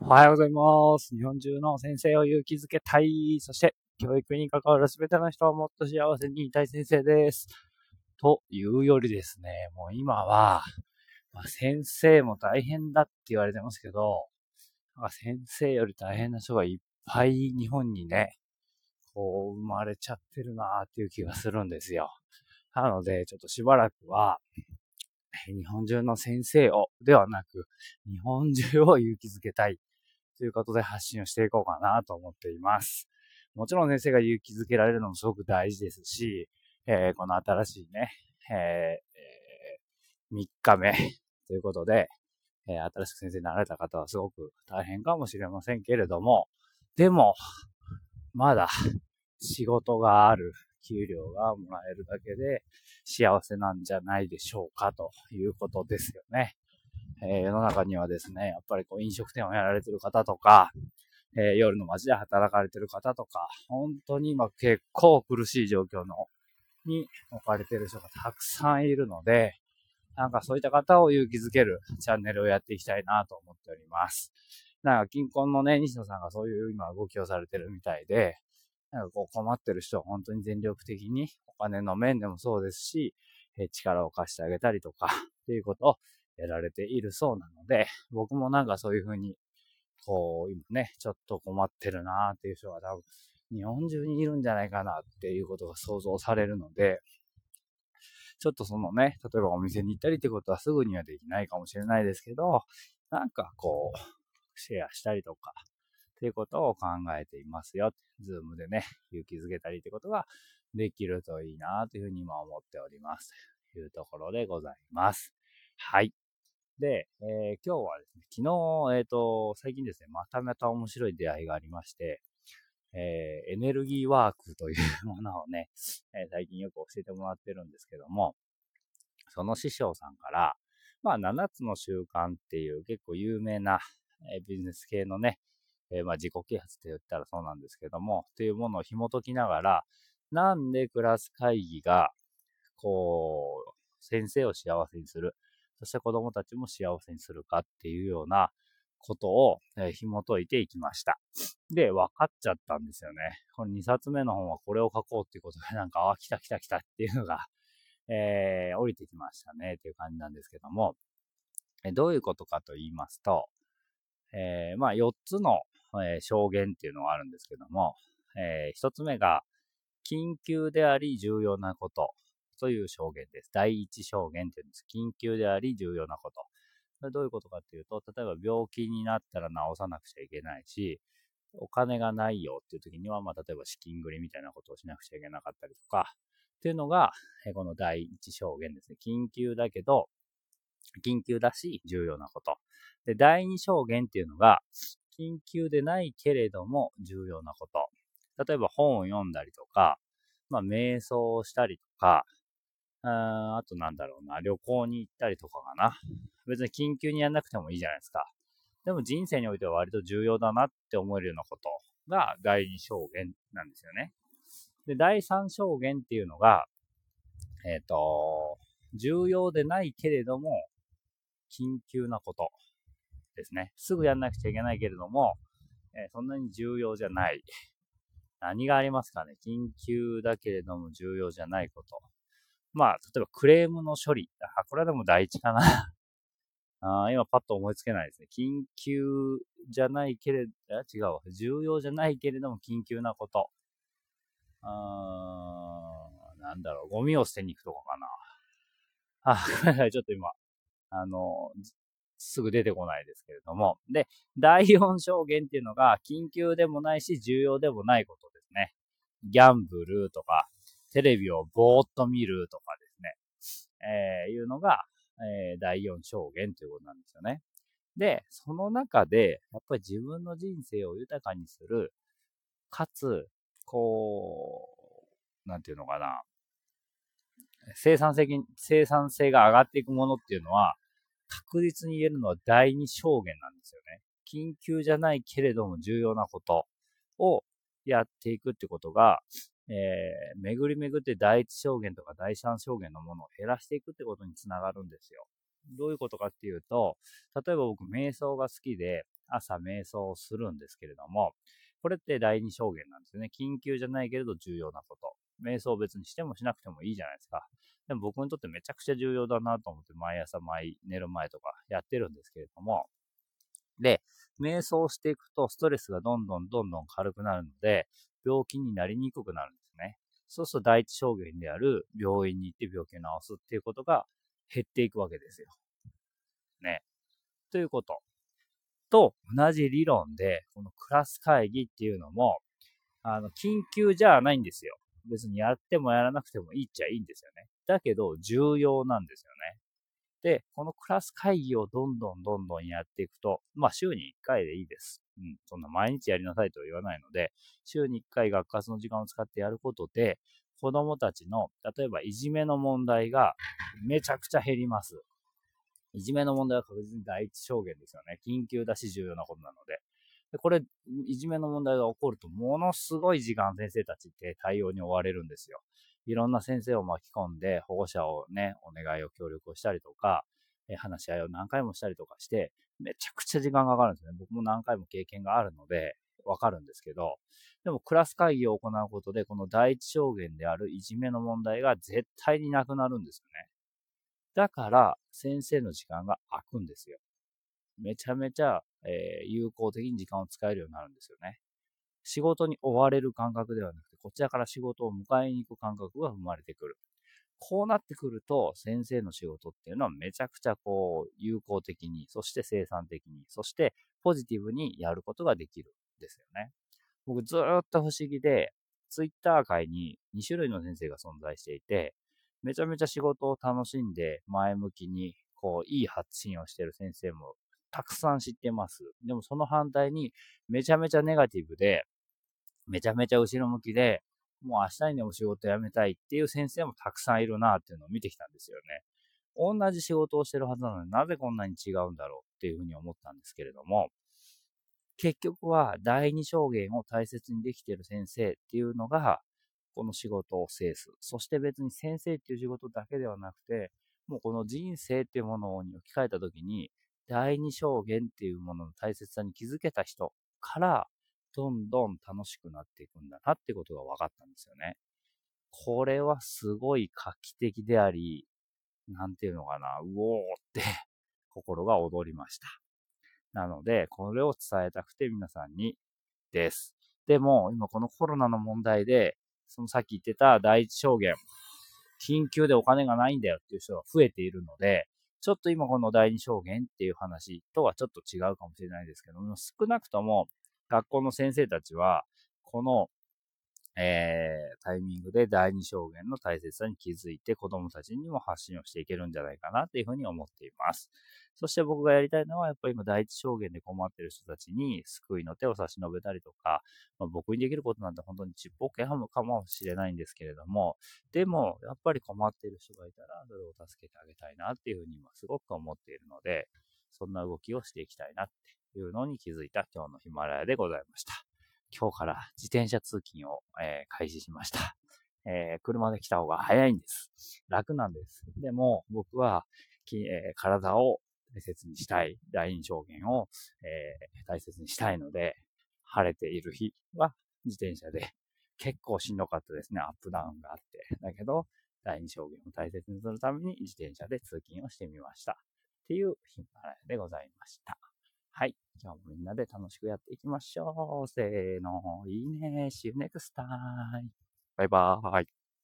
おはようございます。日本中の先生を勇気づけたい。そして、教育に関わるすべての人をもっと幸せにいたい先生です。というよりですね、もう今は、まあ、先生も大変だって言われてますけど、なんか先生より大変な人がいっぱい日本にね、こう生まれちゃってるなーっていう気がするんですよ。なので、ちょっとしばらくは、日本中の先生をではなく、日本中を勇気づけたいということで発信をしていこうかなと思っています。もちろん先生が勇気づけられるのもすごく大事ですし、えー、この新しいね、えー、3日目 ということで、えー、新しく先生になられた方はすごく大変かもしれませんけれども、でも、まだ仕事がある、給料がもらえるだけで幸せなんじゃないでしょうかということですよね。えー、世の中にはですね、やっぱりこう飲食店をやられてる方とか、えー、夜の街で働かれてる方とか、本当に今結構苦しい状況の、に置かれてる人がたくさんいるので、なんかそういった方を勇気づけるチャンネルをやっていきたいなと思っております。なんか近婚のね、西野さんがそういう今動きをされてるみたいで、なんかこう困ってる人は本当に全力的にお金の面でもそうですし、え力を貸してあげたりとかっていうことをやられているそうなので、僕もなんかそういうふうに、こう、今ね、ちょっと困ってるなーっていう人が多分、日本中にいるんじゃないかなっていうことが想像されるので、ちょっとそのね、例えばお店に行ったりってことはすぐにはできないかもしれないですけど、なんかこう、シェアしたりとか、っていうことを考えていますよ。ズームでね、勇気づけたりってことができるといいなというふうに今思っております。というところでございます。はい。で、えー、今日はですね、昨日、えっ、ー、と、最近ですね、またまた面白い出会いがありまして、えー、エネルギーワークというものをね、え最近よく教えてもらってるんですけども、その師匠さんから、まあ、7つの習慣っていう結構有名な、えビジネス系のね、えまあ、自己啓発って言ったらそうなんですけども、っていうものを紐解きながら、なんでクラス会議が、こう、先生を幸せにする。そして子供たちも幸せにするかっていうようなことを、紐解いていきました。で、分かっちゃったんですよね。この2冊目の本はこれを書こうっていうことで、なんか、あ、来た来た来たっていうのが、えー、降りてきましたねっていう感じなんですけども、どういうことかと言いますと、えー、まあ4つの、えー、証言っていうのがあるんですけども、えー、1つ目が、緊急であり重要なこと。という証言です。第一証言というんです。緊急であり重要なこと。それどういうことかっていうと、例えば病気になったら治さなくちゃいけないし、お金がないよっていう時には、まあ、例えば資金繰りみたいなことをしなくちゃいけなかったりとか、っていうのが、この第一証言ですね。緊急だけど、緊急だし、重要なこと。で、第二証言っていうのが、緊急でないけれども重要なこと。例えば本を読んだりとか、まあ、瞑想をしたりとか、あとなんだろうな、旅行に行ったりとかかな。別に緊急にやんなくてもいいじゃないですか。でも人生においては割と重要だなって思えるようなことが第二証言なんですよね。で、第三証言っていうのが、えっ、ー、と、重要でないけれども、緊急なことですね。すぐやんなくちゃいけないけれども、えー、そんなに重要じゃない。何がありますかね？緊急だけれども重要じゃないこと。まあ、例えばクレームの処理。あ、これはでも第一かな あ今パッと思いつけないですね。緊急じゃないけれど、違うわ。重要じゃないけれども緊急なこと。あーなんだろう。ゴミを捨てに行くとかかな。あ、ちょっと今、あの、すぐ出てこないですけれども。で、第4証言っていうのが、緊急でもないし、重要でもないことですね。ギャンブルとか、テレビをぼーっと見るとかですね、えー、いうのが、えー、第4証言ということなんですよね。で、その中で、やっぱり自分の人生を豊かにする、かつ、こう、なんていうのかな、生産性、生産性が上がっていくものっていうのは、確実に言えるのは第二証言なんですよね。緊急じゃないけれども重要なことをやっていくってことが、えー、巡り巡って第一証言とか第三証言のものを減らしていくってことにつながるんですよ。どういうことかっていうと、例えば僕瞑想が好きで、朝瞑想をするんですけれども、これって第二証言なんですよね。緊急じゃないけれど重要なこと。瞑想別にしてもしなくてもいいじゃないですか。でも僕にとってめちゃくちゃ重要だなと思って毎朝毎寝る前とかやってるんですけれども、で、瞑想していくとストレスがどんどんどんどん軽くなるので、病気になりにくくなるんですね。そうすると第一証言である病院に行って病気を治すっていうことが減っていくわけですよ。ね。ということ。と同じ理論で、このクラス会議っていうのも、あの、緊急じゃないんですよ。別にやってもやらなくてもいいっちゃいいんですよね。だけど、重要なんですよね。で、このクラス会議をどんどんどんどんやっていくと、まあ週に1回でいいです。うん、そんな毎日やりなさいとは言わないので、週に1回学活の時間を使ってやることで、子供たちの、例えばいじめの問題がめちゃくちゃ減ります。いじめの問題は確実に第一証言ですよね。緊急だし重要なことなので。でこれ、いじめの問題が起こると、ものすごい時間先生たちって対応に追われるんですよ。いろんな先生を巻き込んで、保護者をね、お願いを協力をしたりとか、話し合いを何回もしたりとかして、めちゃくちゃ時間がかかるんですね。僕も何回も経験があるので、わかるんですけど、でもクラス会議を行うことで、この第一証言であるいじめの問題が絶対になくなるんですよね。だから、先生の時間が空くんですよ。めちゃめちゃ、えー、有効的に時間を使えるようになるんですよね。仕事に追われる感覚ではなくて、こちらから仕事を迎えに行く感覚が生まれてくる。こうなってくると、先生の仕事っていうのはめちゃくちゃこう、有効的に、そして生産的に、そしてポジティブにやることができるんですよね。僕ずっと不思議で、ツイッター界に2種類の先生が存在していて、めちゃめちゃ仕事を楽しんで前向きに、こう、いい発信をしてる先生もたくさん知ってます。でもその反対に、めちゃめちゃネガティブで、めちゃめちゃ後ろ向きで、もう明日にでも仕事辞めたいっていう先生もたくさんいるなっていうのを見てきたんですよね。同じ仕事をしてるはずなのになぜこんなに違うんだろうっていうふうに思ったんですけれども、結局は第二証言を大切にできている先生っていうのが、この仕事を制す。そして別に先生っていう仕事だけではなくて、もうこの人生っていうものに置き換えたときに、第二証言っていうものの大切さに気づけた人からどんどん楽しくなっていくんだなってことが分かったんですよね。これはすごい画期的であり、なんていうのかな、うおーって 心が躍りました。なので、これを伝えたくて皆さんにです。でも、今このコロナの問題で、そのさっき言ってた第一証言、緊急でお金がないんだよっていう人が増えているので、ちょっと今この第二証言っていう話とはちょっと違うかもしれないですけども、少なくとも学校の先生たちは、この、えー、タイミングで第二証言の大切さに気づいて子供たちにも発信をしていけるんじゃないかなっていうふうに思っています。そして僕がやりたいのは、やっぱり今第一証言で困っている人たちに救いの手を差し伸べたりとか、まあ、僕にできることなんて本当にちっぽけはむかもしれないんですけれども、でも、やっぱり困っている人がいたら、それを助けてあげたいなっていうふうに今すごく思っているので、そんな動きをしていきたいなっていうのに気づいた今日のヒマラヤでございました。今日から自転車通勤を、えー、開始しました。えー、車で来た方が早いんです。楽なんです。でも僕は、えー、体を大切にしたい、第二証言を、えー、大切にしたいので、晴れている日は自転車で結構しんどかったですね。アップダウンがあって。だけど、第二証言を大切にするために自転車で通勤をしてみました。っていうヒマラヤでございました。はい。今日もみんなで楽しくやっていきましょう。せーの。いいね。See you next time. バイバーイ。